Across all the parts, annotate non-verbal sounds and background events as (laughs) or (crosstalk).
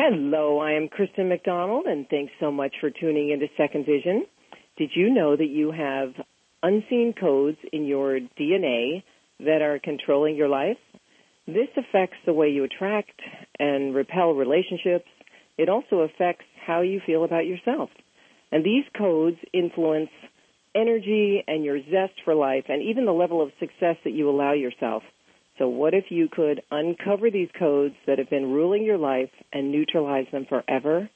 Hello, I am Kristen McDonald, and thanks so much for tuning into Second Vision. Did you know that you have unseen codes in your DNA that are controlling your life? This affects the way you attract and repel relationships. It also affects how you feel about yourself. And these codes influence energy and your zest for life and even the level of success that you allow yourself. So what if you could uncover these codes that have been ruling your life and neutralize them forever?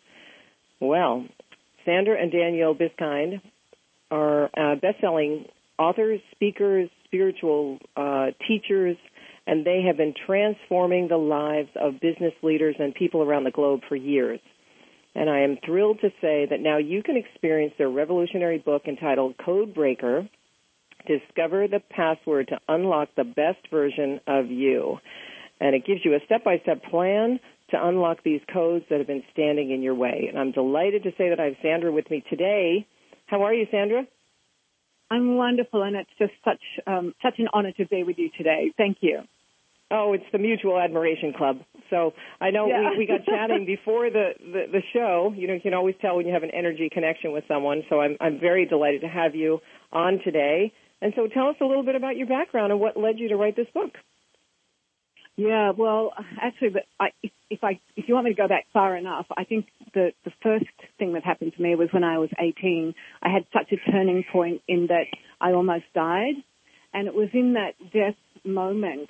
Well, Sandra and Danielle Biskind are uh, best-selling authors, speakers, spiritual uh, teachers, and they have been transforming the lives of business leaders and people around the globe for years. And I am thrilled to say that now you can experience their revolutionary book entitled Code Breaker, Discover the Password to Unlock the Best Version of You. And it gives you a step-by-step plan to unlock these codes that have been standing in your way. And I'm delighted to say that I have Sandra with me today. How are you, Sandra? I'm wonderful, and it's just such um, such an honor to be with you today. Thank you. Oh, it's the Mutual Admiration Club. So I know yeah. we, we got chatting before the, the, the show. You know, you can always tell when you have an energy connection with someone. So I'm, I'm very delighted to have you on today. And so tell us a little bit about your background and what led you to write this book. Yeah, well, actually, but I, if, I if you want me to go back far enough, I think the the first thing that happened to me was when I was 18. I had such a turning point in that I almost died, and it was in that death moment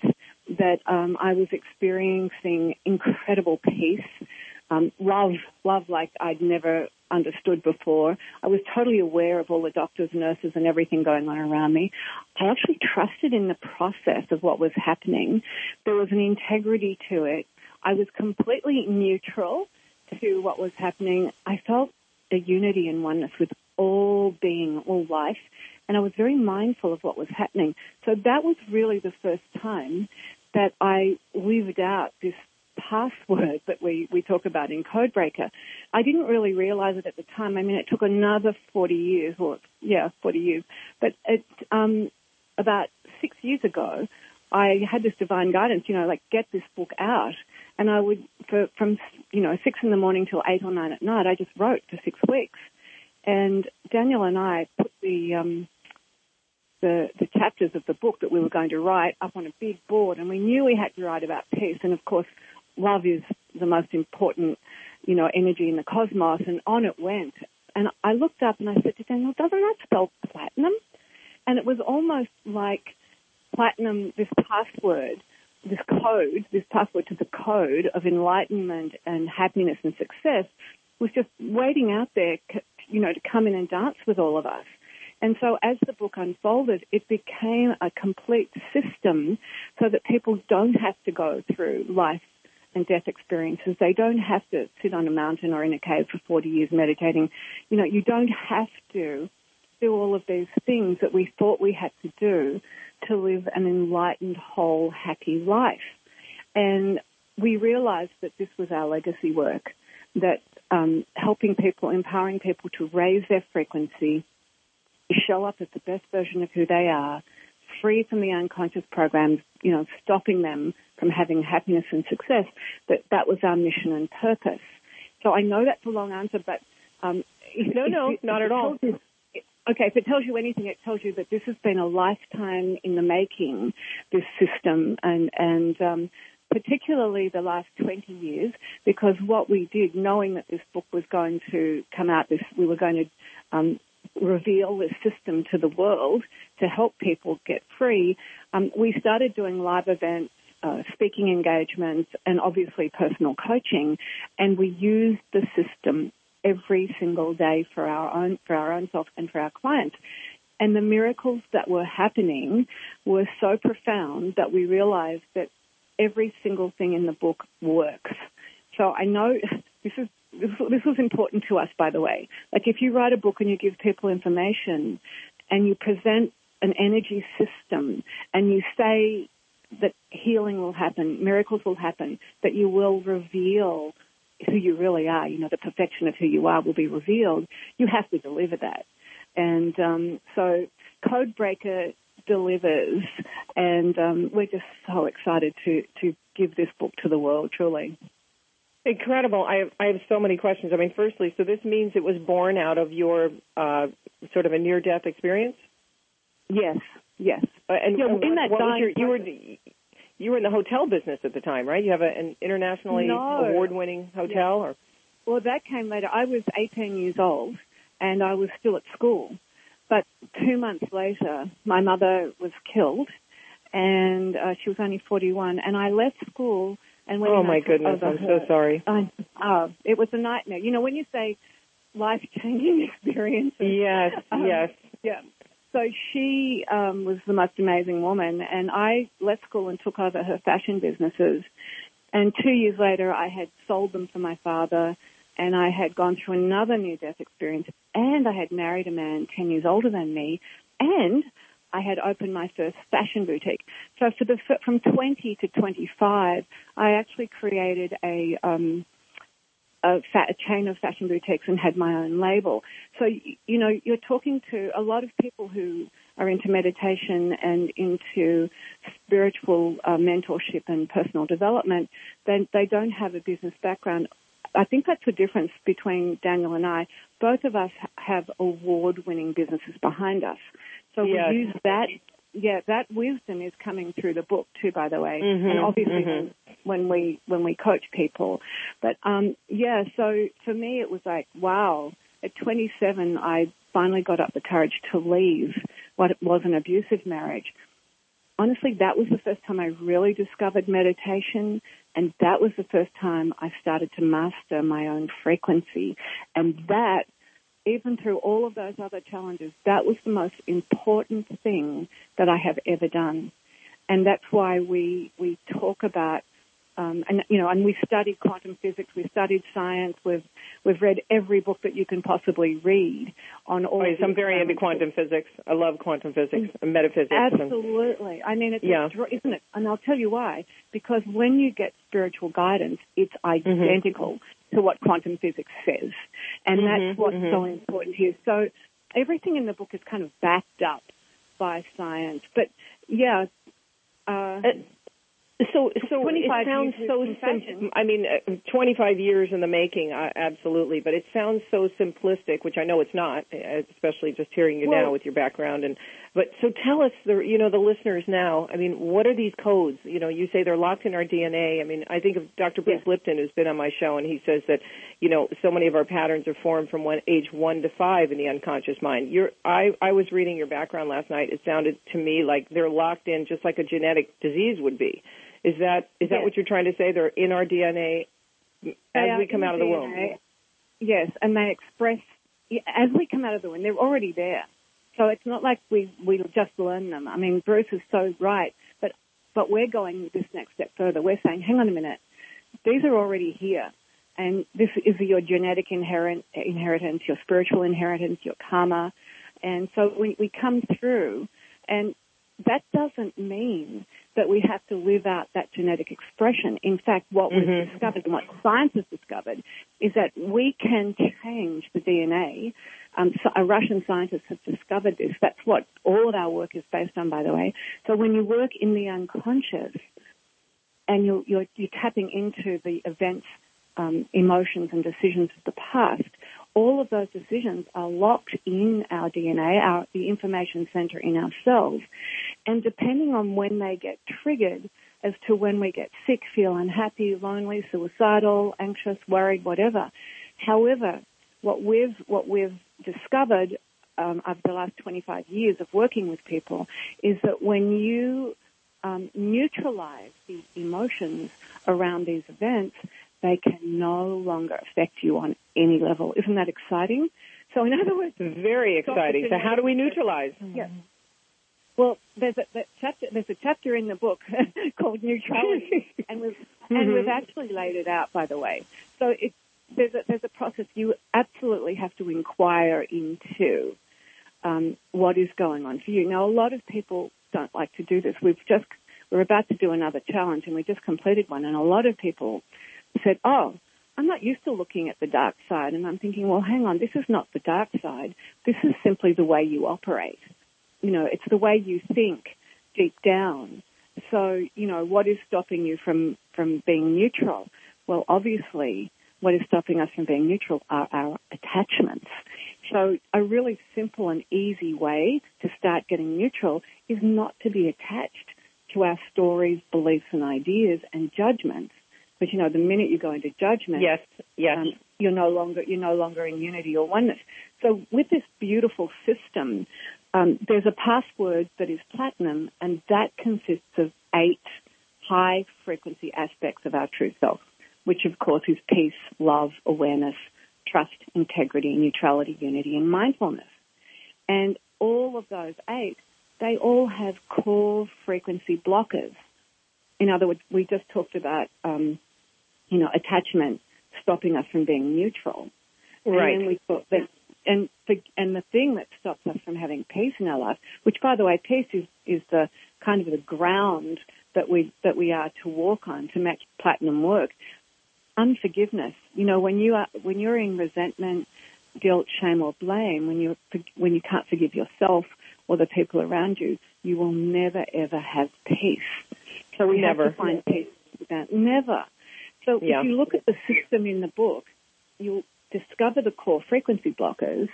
that um, I was experiencing incredible peace, um, love, love like I'd never understood before. I was totally aware of all the doctors, nurses, and everything going on around me. I actually trusted in the process of what was happening. There was an integrity to it. I was completely neutral to what was happening. I felt a unity and oneness with all being, all life, and I was very mindful of what was happening. So that was really the first time that I lived out this password that we, we talk about in Codebreaker. I didn't really realize it at the time. I mean, it took another 40 years, or yeah, 40 years. But it, um, about six years ago, I had this divine guidance, you know, like get this book out. And I would, for, from, you know, six in the morning till eight or nine at night, I just wrote for six weeks. And Daniel and I put the, um, the, the chapters of the book that we were going to write up on a big board and we knew we had to write about peace and of course love is the most important, you know, energy in the cosmos and on it went. And I looked up and I said to Daniel, doesn't that spell platinum? And it was almost like platinum, this password, this code, this password to the code of enlightenment and happiness and success was just waiting out there, you know, to come in and dance with all of us. And so as the book unfolded, it became a complete system so that people don't have to go through life and death experiences. They don't have to sit on a mountain or in a cave for 40 years meditating. You know, you don't have to do all of these things that we thought we had to do to live an enlightened, whole, happy life. And we realized that this was our legacy work, that um, helping people, empowering people to raise their frequency, show up as the best version of who they are, free from the unconscious programs, you know, stopping them from having happiness and success, that that was our mission and purpose. So I know that's a long answer, but um, no, no, not at all. You, okay, if it tells you anything, it tells you that this has been a lifetime in the making, this system, and and um, particularly the last 20 years, because what we did, knowing that this book was going to come out, this we were going to um, reveal this system to the world to help people get free, um, we started doing live events, uh, speaking engagements, and obviously personal coaching, and we used the system every single day for our own for our own self and for our clients. And the miracles that were happening were so profound that we realized that every single thing in the book works. So I know (laughs) this is this, this was important to us, by the way. Like if you write a book and you give people information and you present an energy system and you say that healing will happen, miracles will happen, that you will reveal who you really are, you know, the perfection of who you are will be revealed, you have to deliver that. And um, so Codebreaker delivers, and um, we're just so excited to, to give this book to the world, truly. Incredible. I have, I have so many questions. I mean, firstly, so this means it was born out of your uh, sort of a near death experience? Yes, yes. Uh, and Yeah, in that dying your, you were you were in the hotel business at the time, right? You have a, an internationally No. award-winning hotel, or Well, that came later. I was 18 years old and I was still at school. But two months later, my mother was killed and uh, she was only 41 and I left school and went oh my goodness, I'm so sorry. I, oh, it was a nightmare. You know, when you say life-changing (laughs) experiences. Yes, (laughs) Um, yes. Yeah. So she um, was the most amazing woman, and I left school and took over her fashion businesses. And two years later, I had sold them for my father, and I had gone through another near-death experience, and I had married a man 10 years older than me, and I had opened my first fashion boutique. So for the from 20 to 25, I actually created a um, a, a chain of fashion boutiques and had my own label. So, you know, you're talking to a lot of people who are into meditation and into spiritual uh, mentorship and personal development. Then they don't have a business background. I think that's the difference between Daniel and I. Both of us have award-winning businesses behind us. So Yes. we use that yeah, that wisdom is coming through the book too, by the way, Mhm, and obviously mhm. when, when we when we coach people. But um, yeah, so for me it was like wow. At 27, I finally got up the courage to leave what was an abusive marriage. Honestly, that was the first time I really discovered meditation, and that was the first time I started to master my own frequency, and that even through all of those other challenges, that was the most important thing that I have ever done. And that's why we, we talk about, um, and, you know, and we studied quantum physics, we studied science, we've, we've read every book that you can possibly read on all Oh, yes, I'm very into quantum physics. I love quantum physics and metaphysics. and- Absolutely. I mean, it's Yeah. isn't it? And I'll tell you why. Because when you get spiritual guidance, it's Mm-hmm. identical to what quantum physics says, and Mhm, that's what's mhm. so important here. So everything in the book is kind of backed up by science. But yeah. Uh, Uh, So, so 25 it sounds so simple. I mean, uh, 25 years in the making, uh, absolutely. But it sounds so simplistic, which I know it's not, especially just hearing you Well- now with your background. And but so tell us, the you know, the listeners now. I mean, what are these codes? You know, you say they're locked in our DNA. I mean, I think of Dr. Bruce Yes. Lipton, who's been on my show, and he says that you know so many of our patterns are formed from one age one to five in the unconscious mind. You're, I I was reading your background last night. It sounded to me like they're locked in, just like a genetic disease would be. Is that is that Yes. what you're trying to say? They're in our DNA as are we come out of the DNA. womb. Yes, and they express as we come out of the womb. They're already there, so it's not like we we just learn them. I mean, Bruce is so right, but but we're going this next step further. We're saying, hang on a minute, these are already here, and this is your genetic inherent inheritance, your spiritual inheritance, your karma, and so we we come through, and that doesn't mean that we have to live out that genetic expression. In fact, what we've Mhm. discovered and what science has discovered is that we can change the DNA. Um, so a Russian scientist has discovered this. That's what all of our work is based on, by the way. So when you work in the unconscious and you're, you're, you're tapping into the events, um, emotions and decisions of the past, all of those decisions are locked in our DNA, our, the information center in our cells. And depending on when they get triggered as to when we get sick, feel unhappy, lonely, suicidal, anxious, worried, whatever. However, what we've, what we've discovered um, over the last 25 years of working with people is that when you um, neutralize the emotions around these events, they can no longer affect you on any level. Isn't that exciting? So in other words, Very exciting. So how do we neutralize? yeah. Well, there's a chapter. There's a chapter in the book (laughs) called neutrality, (laughs) and we've and Mhm. we've actually laid it out. By the way, so it there's a there's a process you absolutely have to inquire into um, what is going on for you. Now, a lot of people don't like to do this. We've just we're about to do another challenge, and we just completed one, and a lot of people said, "Oh." I'm not used to looking at the dark side, and I'm thinking, well, hang on, this is not the dark side. This is simply the way you operate you know, it's the way you think deep down. So, you know, what is stopping you from, from being neutral? Well, obviously, what is stopping us from being neutral are our attachments. So a really simple and easy way to start getting neutral is not to be attached to our stories, beliefs and ideas and judgments. But you know, the minute you go into judgment, yes, yes. Um, you're no longer you're no longer in unity or oneness. So with this beautiful system, um, there's a password that is platinum, and that consists of eight high frequency aspects of our true self, which of course is peace, love, awareness, trust, integrity, neutrality, unity, and mindfulness. And all of those eight, they all have core frequency blockers. In other words, we just talked about, um, you know, attachment stopping us from being neutral. Right. And we thought that, and the, and the thing that stops us from having peace in our life, which by the way, peace is, is the kind of the ground that we, that we are to walk on to make platinum work unforgiveness. You know, when you are when you're in resentment, guilt, shame, or blame, when you when you can't forgive yourself or the people around you, you will never ever have peace. So we never. have to find peace with that. Never. So yeah. if you look at the system in the book, you'll discover the core frequency blockers.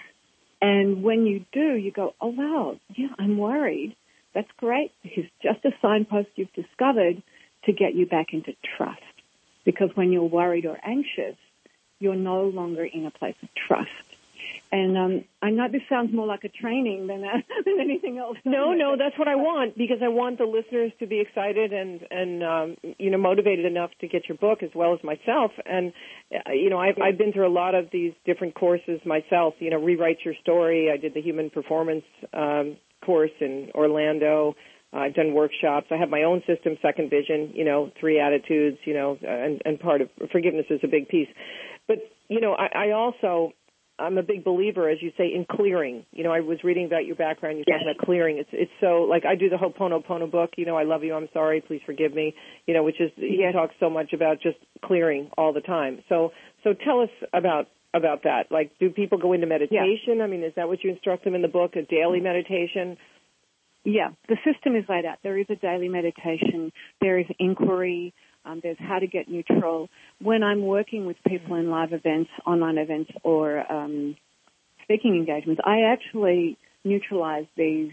And when you do, you go, oh wow, yeah, I'm worried. That's great. It's just a signpost you've discovered to get you back into trust. Because when you're worried or anxious, you're no longer in a place of trust. And um, I know this sounds more like a training than, a, (laughs) than anything else. No, no, that's what I want because I want the listeners to be excited and and um, you know motivated enough to get your book as well as myself. And uh, you know, I've I've been through a lot of these different courses myself. You know, rewrite your story. I did the human performance um, course in Orlando. Uh, I've done workshops. I have my own system, Second Vision, you know, three attitudes, you know, and, and part of forgiveness is a big piece. But, you know, I, I also, I'm a big believer, as you say, in clearing. You know, I was reading about your background. You talk about clearing. It's it's so like I do the Ho'oponopono book. You know, I love you. I'm sorry. Please forgive me. You know, which is he talks so much about just clearing all the time. So so tell us about about that. Like, do people go into meditation? Yeah. I mean, is that what you instruct them in the book? A daily meditation? Yeah, the system is laid out. There is a daily meditation. There is inquiry. Um, there's how to get neutral. When I'm working with people in live events, online events, or um, speaking engagements, I actually neutralize these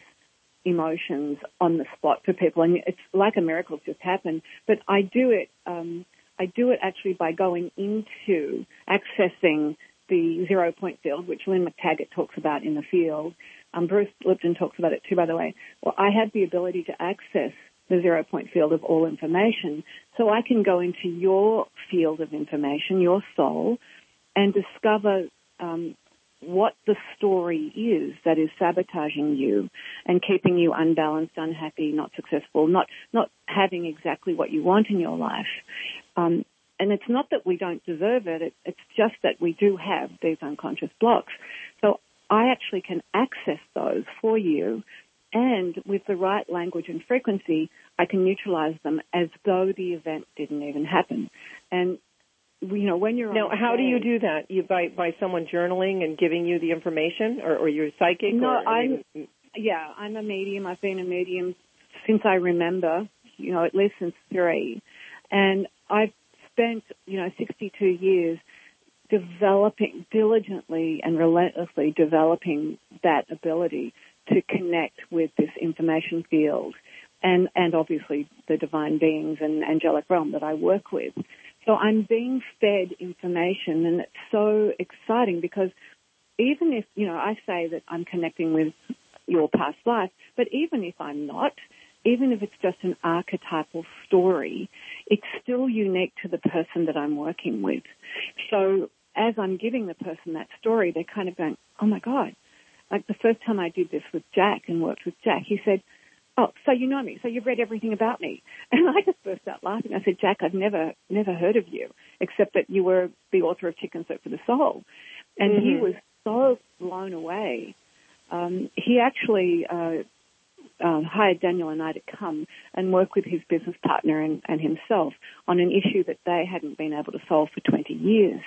emotions on the spot for people, and it's like a miracle just happened. But I do it. Um, I do it actually by going into accessing the zero point field, which Lynne McTaggart talks about in the field, um, Bruce Lipton talks about it too, by the way. Well, I had the ability to access the zero point field of all information. So I can go into your field of information, your soul, and discover um, what the story is that is sabotaging you and keeping you unbalanced, unhappy, not successful, not not having exactly what you want in your life. Um, and it's not that we don't deserve it, it, it's just that we do have these unconscious blocks. So I actually can access those for you and with the right language and frequency, I can neutralize them as though the event didn't even happen. And you know, when you're now, how do you do that? You by by someone journaling and giving you the information, or, or you're psychic? No, or, I'm. Yeah, I'm a medium. I've been a medium since I remember. You know, at least since three, and I've spent you know 62 years developing diligently and relentlessly developing that ability to connect with this information field and, and obviously the divine beings and angelic realm that I work with. So I'm being fed information and it's so exciting because even if, you know, I say that I'm connecting with your past life, but even if I'm not, even if it's just an archetypal story, it's still unique to the person that I'm working with. So as I'm giving the person that story, they're kind of going, oh my God. Like the first time I did this with Jack and worked with Jack, he said, oh, so you know me, so you've read everything about me. (laughs) And I just burst out laughing. I said, Jack, I've never, never heard of you, except that you were the author of Chicken Soup for the Soul. And mm-hmm. he was so blown away. Um, he actually, uh, uh, hired Daniel and I to come and work with his business partner and, and himself on an issue that they hadn't been able to solve for 20 years.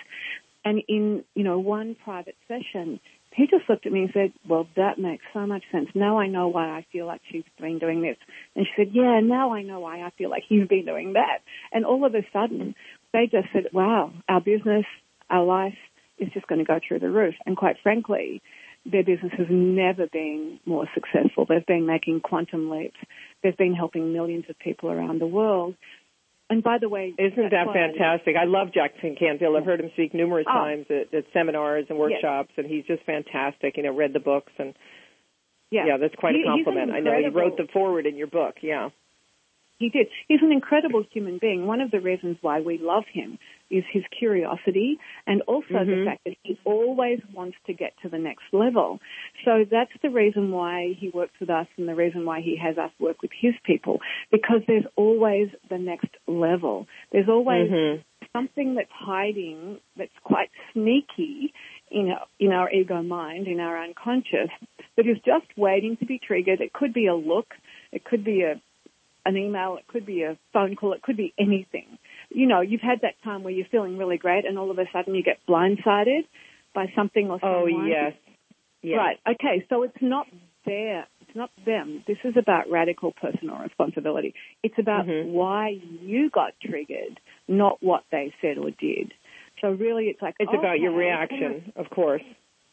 And in, you know, one private session, he just looked at me and said, well, that makes so much sense. Now I know why I feel like she's been doing this. And she said, yeah, now I know why I feel like he's been doing that. And all of a sudden, they just said, wow, our business, our life is just going to go through the roof. And quite frankly, their business has never been more successful. They've been making quantum leaps. They've been helping millions of people around the world. And by the way, isn't that fantastic? I love Jack Canfield. I've heard him speak numerous oh. times at, at, seminars and workshops, yes. and he's just fantastic. You know, read the books and yeah, yeah that's quite he, a compliment. I know you wrote the foreword in your book. Yeah. He did. He's an incredible human being. One of the reasons why we love him is his curiosity and also mm-hmm. the fact that he always wants to get to the next level. So that's the reason why he works with us and the reason why he has us work with his people because there's always the next level. There's always mm-hmm. something that's hiding that's quite sneaky in our, in our ego mind, in our unconscious, that is just waiting to be triggered. It could be a look. It could be a an email, it could be a phone call, it could be anything. You know, you've had that time where you're feeling really great and all of a sudden you get blindsided by something or oh, someone. Oh, yes. yes. Right. Okay. So it's not there. It's not them. This is about radical personal responsibility. It's about mm-hmm. why you got triggered, not what they said or did. So really it's like, it's about your reaction, of course.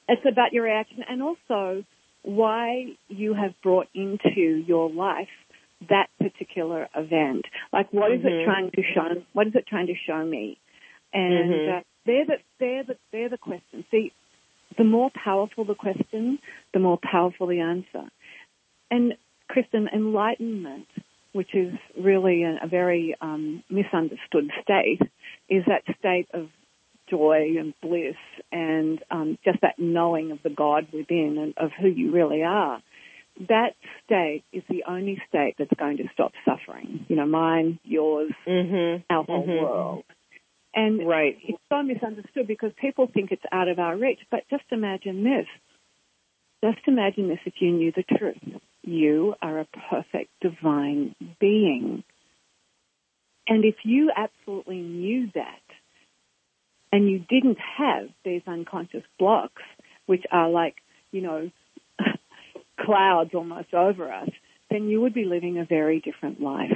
It's about your reaction and also why you have brought into your life that particular event. Like, what is mm-hmm. it trying to show? What is it trying to show me? And mm-hmm. uh, they're the they're the they're the questions. See, the more powerful the question, the more powerful the answer. And Kristen, enlightenment, which is really a, a very um, misunderstood state, is that state of joy and bliss and um, just that knowing of the God within and of who you really are that state is the only state that's going to stop suffering. You know, mine, yours, mm-hmm. our whole mm-hmm. world. And right. it's so misunderstood because people think it's out of our reach. But just imagine this. Just imagine this if you knew the truth. You are a perfect divine being. And if you absolutely knew that and you didn't have these unconscious blocks, which are like, you know, clouds almost over us, then you would be living a very different life.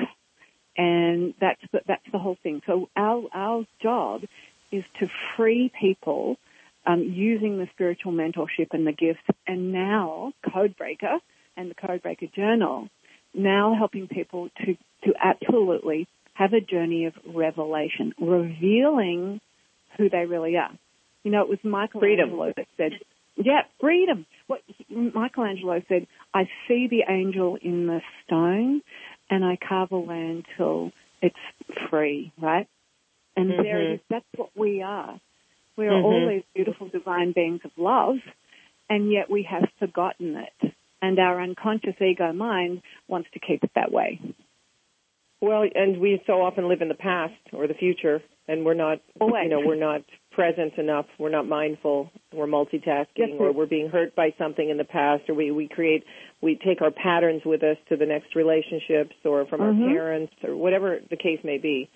And that's the, that's the whole thing. So our, our job is to free people um, using the spiritual mentorship and the gifts and now Codebreaker and the Codebreaker Journal, now helping people to, to absolutely have a journey of revelation, revealing who they really are. You know, it was Michelangelo freedom. that said, yeah, freedom. What Michelangelo said, I see the angel in the stone and I carve away until it's free, right? And mm-hmm. there it is. That's what we are. We are mm-hmm. all these beautiful divine beings of love and yet we have forgotten it. And our unconscious ego mind wants to keep it that way. Well, and we so often live in the past or the future, and we're not, Always. you know, we're not present enough. We're not mindful. We're multitasking, yes, or we're being hurt by something in the past, or we we create, we take our patterns with us to the next relationships, or from mm-hmm. our parents, or whatever the case may be.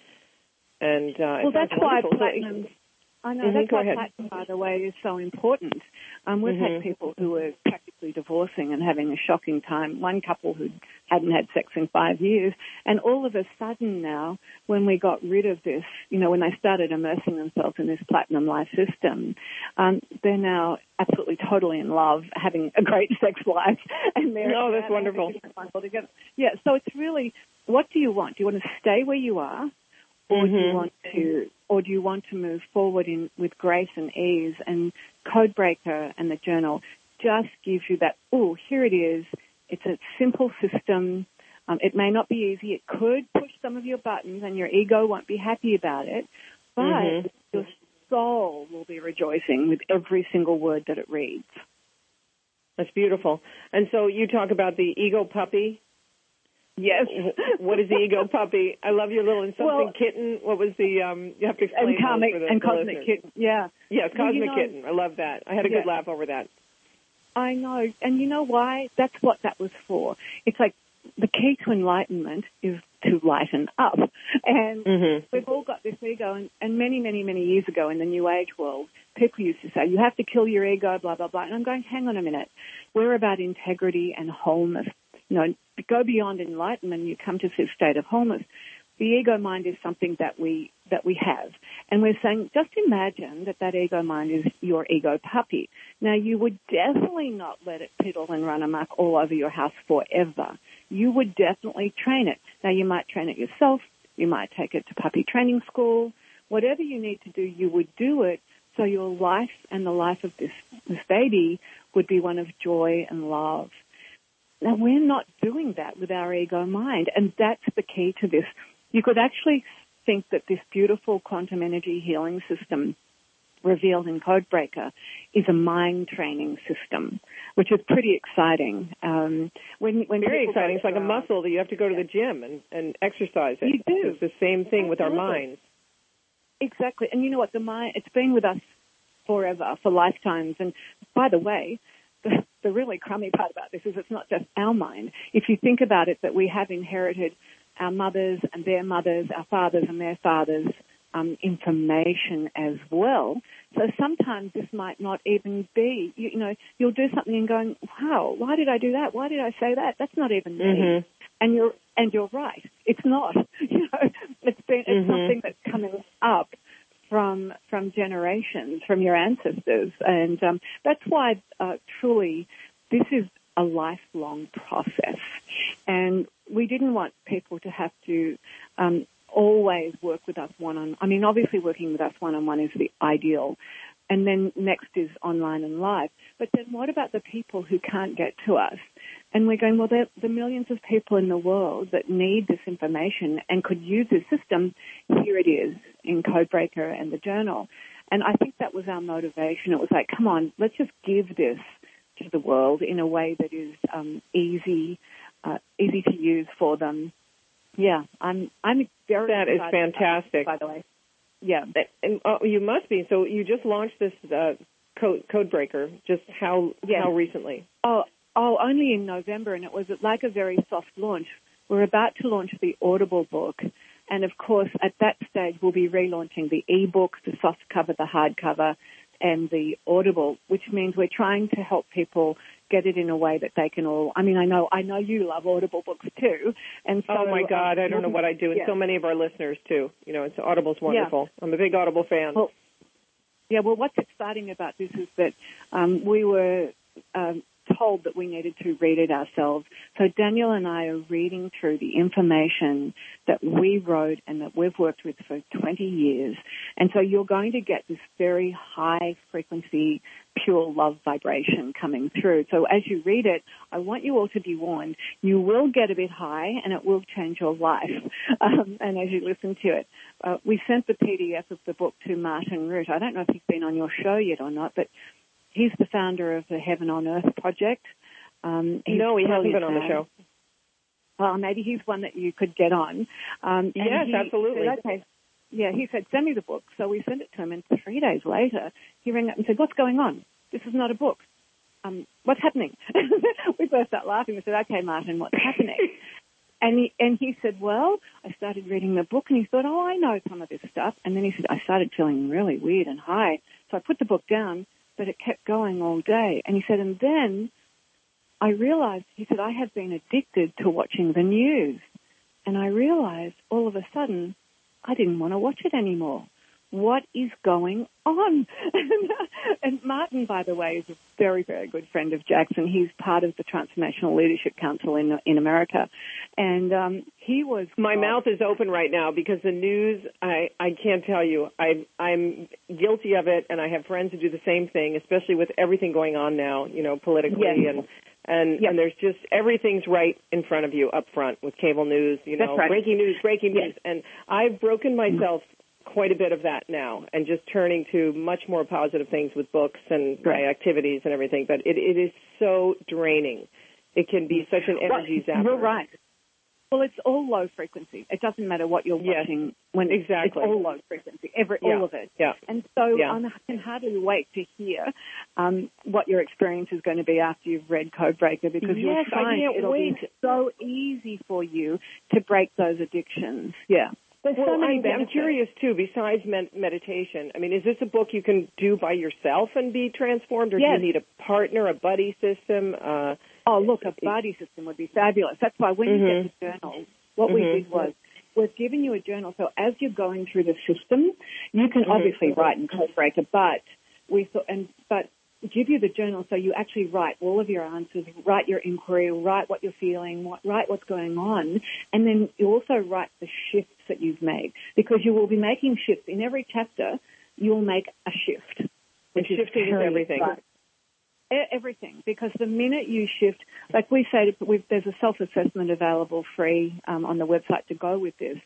And uh, well, that's why platinum. I know mm-hmm, that's why platinum, by the way, is so important. Um, we've mm-hmm. had people who are divorcing and having a shocking time. One couple who hadn't had sex in five years, and all of a sudden now, when we got rid of this, you know, when they started immersing themselves in this platinum life system, um, they're now absolutely totally in love, having a great (laughs) sex life, and they're oh, that's wonderful. Yeah, so it's really, what do you want? Do you want to stay where you are? or mm-hmm. do you mm-hmm. want to or do you want to move forward in with grace and ease and codebreaker and the journal just gives you that oh here it is it's a simple system um, it may not be easy it could push some of your buttons and your ego won't be happy about it but mm-hmm. your soul will be rejoicing with every single word that it reads that's beautiful and so you talk about the ego puppy Yes. (laughs) what is the ego puppy? I love your little and something well, kitten. What was the um? You have to explain and comic and cosmic listeners. kitten. Yeah. Yes, cosmic well, you know, kitten. I love that. I had a yeah. good laugh over that. I know, and you know why? That's what that was for. It's like the key to enlightenment is to lighten up, and mm-hmm. we've all got this ego. And, and many, many, many years ago in the New Age world, people used to say you have to kill your ego, blah blah blah. And I'm going, hang on a minute. We're about integrity and wholeness you know, go beyond enlightenment, you come to this state of wholeness. The ego mind is something that we that we have. And we're saying, just imagine that that ego mind is your ego puppy. Now you would definitely not let it piddle and run amok all over your house forever. You would definitely train it. Now you might train it yourself. You might take it to puppy training school. Whatever you need to do, you would do it so your life and the life of this, this baby would be one of joy and love. Now we're not doing that with our ego mind and that's the key to this. You could actually think that this beautiful quantum energy healing system revealed in Codebreaker is a mind training system, which is pretty exciting. Um, when, when Very exciting. It's like a muscle that you have to go to the gym and, and exercise it. You do. It's the same thing Absolutely. with our minds. Exactly. And you know what? The mind, it's been with us forever, for lifetimes. And by the way, the, the really crummy part about this is it's not just our mind. If you think about it, that we have inherited our mothers and their mothers, our fathers and their fathers, um, information as well. So sometimes this might not even be, you, you, know, you'll do something and going, wow, why did I do that? Why did I say that? That's not even me. Mm-hmm. And you're, and you're right. It's not, (laughs) you know, it's been, it's mm-hmm. something that's coming up from from generations, from your ancestors, and um, that's why uh, truly this is a lifelong process, and we didn't want people to have to um, always work with us one on. I mean, obviously, working with us one on one is the ideal, and then next is online and live. But then, what about the people who can't get to us? And we're going, well, there the millions of people in the world that need this information and could use this system. Here it is in Codebreaker and the journal. And I think that was our motivation. It was like, come on, let's just give this to the world in a way that is um, easy, uh, easy to use for them. Yeah, I'm I'm very. That is fantastic. By the way, yeah, and uh, you must be. So you just launched this uh, code Codebreaker. Just how yes. how recently? Oh, Oh, only in November, and it was like a very soft launch. We're about to launch the Audible book, and of course, at that stage, we'll be relaunching the e-book, the soft cover, the hardcover, and the Audible, which means we're trying to help people get it in a way that they can all. I mean, I know, I know you love Audible books too, and so. Oh my God, um, I don't know what I do, and yeah. so many of our listeners too. You know, it's Audible's wonderful. Yeah. I'm a big Audible fan. Well, yeah, well, what's exciting about this is that um, we were um, told that we needed to read it ourselves. So Daniel and I are reading through the information that we wrote and that we've worked with for 20 years. And so you're going to get this very high frequency, pure love vibration coming through. So as you read it, I want you all to be warned. You will get a bit high and it will change your life. (laughs) Um, and as you listen to it, uh, we sent the PDF of the book to Martin Rutte. I don't know if he's been on your show yet or not, but he's the founder of the Heaven on Earth project. Um, no, he hasn't been on the show. Well, maybe he's one that you could get on. Um, yes, absolutely. Said, okay. Yeah, he said, send me the book. So we sent it to him, and three days later, he rang up and said, what's going on? This is not a book. Um, what's happening? (laughs) we both started laughing. We said, okay, Martin, what's happening? (laughs) And he, and he said, well, I started reading the book and he thought, oh, I know some of this stuff. And then he said, I started feeling really weird and high. So I put the book down but it kept going all day. And he said, and then I realized, he said, I had been addicted to watching the news. And I realized all of a sudden I didn't want to watch it anymore what is going on? (laughs) and Martin, by the way, is a very, very good friend of Jackson. He's part of the Transformational Leadership Council in in America, and um, he was. My mouth is open right now because the news. I I can't tell you. I I'm guilty of it, and I have friends who do the same thing, especially with everything going on now. You know, politically yes. and. And and there's just everything's right in front of you up front with cable news, you know, right. breaking news, breaking yes. news. And I've broken myself quite a bit of that now and just turning to much more positive things with books and right. activities and everything. But it, it is so draining. It can be such an energy well, zapper. You're right. Well, it's all low frequency. It doesn't matter what you're yes, watching. When exactly, it's all low frequency. Every yeah. all of it. Yeah. And so yeah. I can hardly wait to hear um, what your experience is going to be after you've read Codebreaker because yes, you'll find it'll wait. be so easy for you to break those addictions. Yeah. There's well, so many I'm, I'm curious too. Besides med- meditation, I mean, is this a book you can do by yourself and be transformed, or yes. do you need a partner, a buddy system? Uh, oh, look, a buddy system would be fabulous. That's why when mm-hmm. you get the journal, what mm-hmm. we did was we've given you a journal. So as you're going through the system, you can Mm-hmm. obviously write and in Codebreaker, but we thought, and, but give you the journal so you actually write all of your answers, write your inquiry, write what you're feeling, write what's going on, and then you also write the shifts that you've made because you will be making shifts in every chapter. You'll make a shift. And which is shifting is everything. E- Everything, because the minute you shift, like we say, there's a self-assessment available free um, on the website to go with this,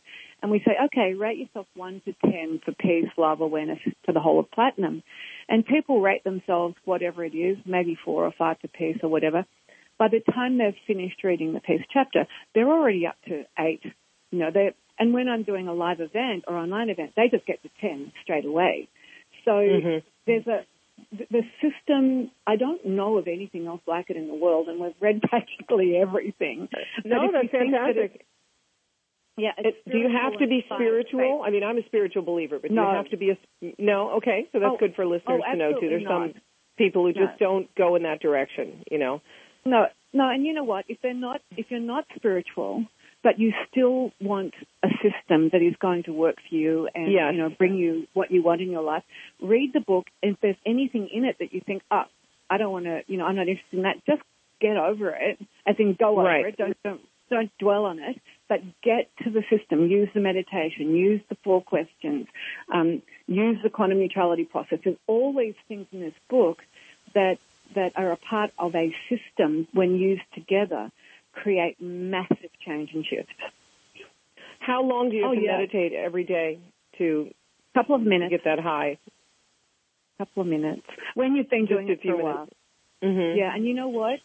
and we say, okay, rate yourself one to ten for peace, love, awareness for the whole of platinum, and people rate themselves whatever it is, maybe four or five to peace or whatever. By the time they've finished reading the peace chapter, they're already up to eight. You know, they and when I'm doing a live event or online event, they just get to ten straight away. So Mhm. there's a the- system. I don't know of anything else like it in the world, and we've read (laughs) practically everything. No, that's that fantastic. it- yeah, do you have to be spiritual science-based. I mean, I'm a spiritual believer, but do No. you have to be a no? Okay, so that's Oh, good for listeners oh, to know too. absolutely There's some people who No. just don't go in that direction. You know. No, no, and you know what? If they're not, if you're not spiritual, but you still want a system that is going to work for you and Yes. you know bring you what you want in your life, read the book. And if there's anything in it that you think, oh, I don't want to, you know, I'm not interested in that, just get over it. As in, go over Right. it. Don't don't don't dwell on it, but get to the system. Use the meditation. Use the four questions. Um, use the quantum neutrality process. There's all these things in this book that that are a part of a system when used together create massive change and shift. How long do you have Oh, to yeah. meditate every day to a couple of minutes. get that high? A couple of minutes. When you've been Just doing a it for few a while. minutes. Mm-hmm. Yeah, and you know what?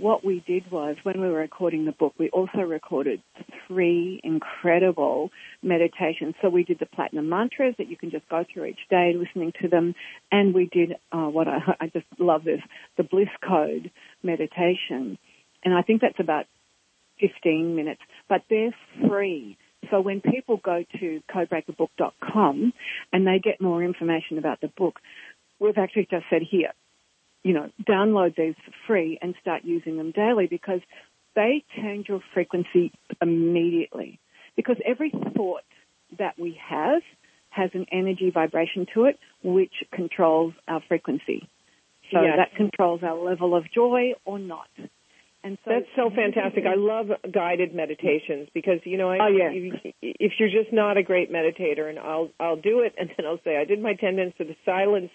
What we did was when we were recording the book, we also recorded three incredible meditations. So we did the platinum mantras that you can just go through each day, listening to them, and we did uh, what I, (laughs) I just love this, the bliss code meditation, and I think that's about 15 minutes, but they're free. So when people go to codebreakerbook.com and they get more information about the book, we've actually just said here, you know, download these for free and start using them daily because they change your frequency immediately. Because every thought that we have has an energy vibration to it which controls our frequency. So Yes. that controls our level of joy or not. And so That's so fantastic. I love guided meditations because you know, I, Oh, yeah. if, if you're just not a great meditator, and I'll I'll do it, and then I'll say I did my ten minutes, of the silence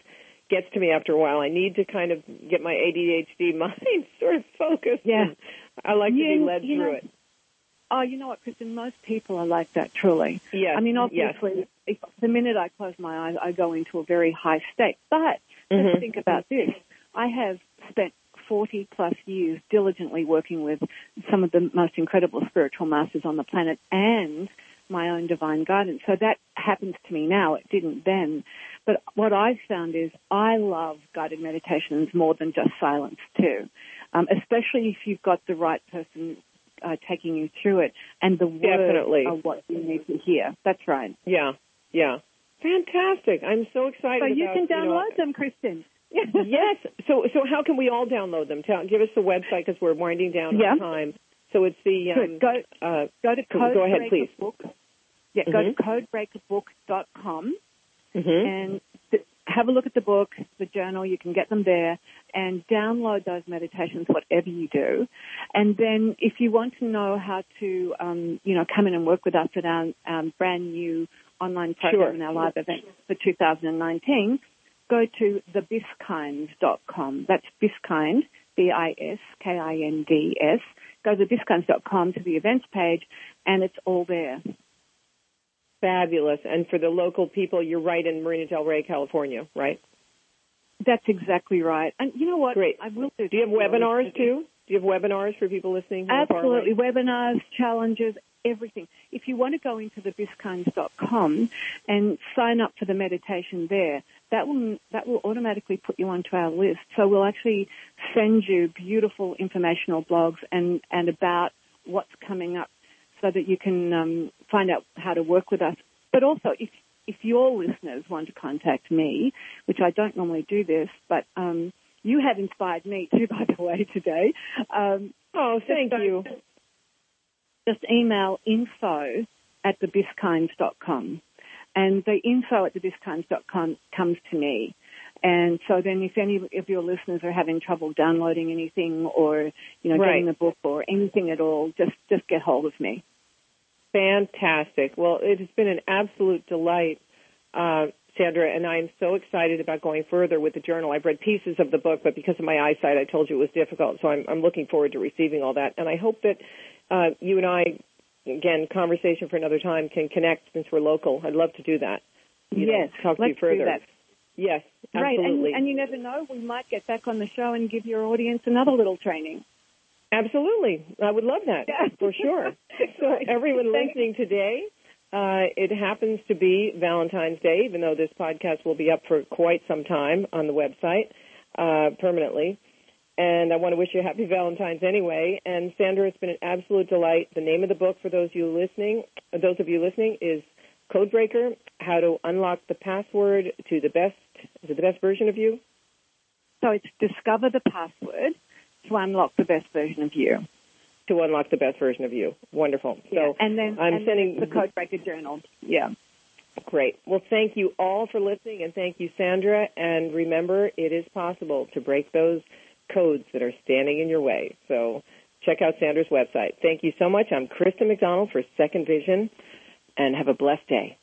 gets to me after a while. I need to kind of get my ADHD (laughs) mind sort of focused. Yeah. I like to be led through know, it. Oh, you know what, Kristen? Most people are like that, truly. Yeah. I mean, obviously, if, the minute I close my eyes, I go into a very high state. But Mhm. let's think about this. I have spent 40 plus years diligently working with some of the most incredible spiritual masters on the planet and my own divine guidance. So that happens to me now. It didn't then. But what I've found is I love guided meditations more than just silence too. Um, especially if you've got the right person uh, taking you through it and the words Definitely. are what you need to hear. That's right. Yeah, yeah. Fantastic. I'm so excited. So you about, can know, download them, Kristen. (laughs) yes. So so how can we all download them? Tell, give us the website because we're winding down Yeah. on time. So it's the um, Go uh, go to Go- go ahead, please. Book. Yeah, go to Mhm. codebreakerbook.com mhm. and th- have a look at the book, the journal. You can get them there and download those meditations, whatever you do. And then, if you want to know how to, um, you know, come in and work with us at our um, brand new online program Sure. and our live event for 2019, go to thebiskinds.com. That's Biskind, B-I-S-K-I-N-D-S. Go to thebiskinds.com to the events page, and it's all there. Fabulous. And for the local people, you're right in Marina Del Rey, California, right? That's exactly right. And you know what? Great. I will do. Do you have webinars too? Do you have webinars for people listening? who are far away? Absolutely. Webinars, challenges, everything. If you want to go into thebiskinds.com and sign up for the meditation there, that will, that will automatically put you onto our list. So we'll actually send you beautiful informational blogs and, and about what's coming up so that you can um, find out how to work with us. But also, if if your listeners want to contact me, which I don't normally do this, but um, you have inspired me too, (laughs) by the way, today. Um, Oh, thank just, you. Just email info at thebiskinds.com. And the info at thebiskinds.com comes to me. And so then if any of your listeners are having trouble downloading anything or, you know, Right. getting the book or anything at all, just, just get hold of me. Fantastic. Well, it has been an absolute delight, uh, Sandra, and I'm so excited about going further with the journal. I've read pieces of the book, but because of my eyesight, I told you it was difficult. So I'm, I'm looking forward to receiving all that. And I hope that uh, you and I, again, conversation for another time, can connect since we're local. I'd love to do that. You know, yes, talk to you further. do that. Yes, Right, absolutely. and, and you never know, we might get back on the show and give your audience another little training. Absolutely. I would love that Yeah. for sure. (laughs) So everyone listening today, uh, it happens to be Valentine's Day, even though this podcast will be up for quite some time on the website uh, permanently. And I want to wish you a happy Valentine's anyway. And Sandra, it's been an absolute delight. The name of the book for those you listening, those of you listening, is Codebreaker: How to Unlock the Password to the Best. It the best version of you? So it's discover the password to unlock the best version of you. To unlock the best version of you. Wonderful. So yeah. and then I'm and sending then the Codebreaker Journal. Yeah. Great. Well, thank you all for listening, and thank you, Sandra. And remember, it is possible to break those codes that are standing in your way. So check out Sandra's website. Thank you so much. I'm Krista McDonald for Second Vision, and have a blessed day.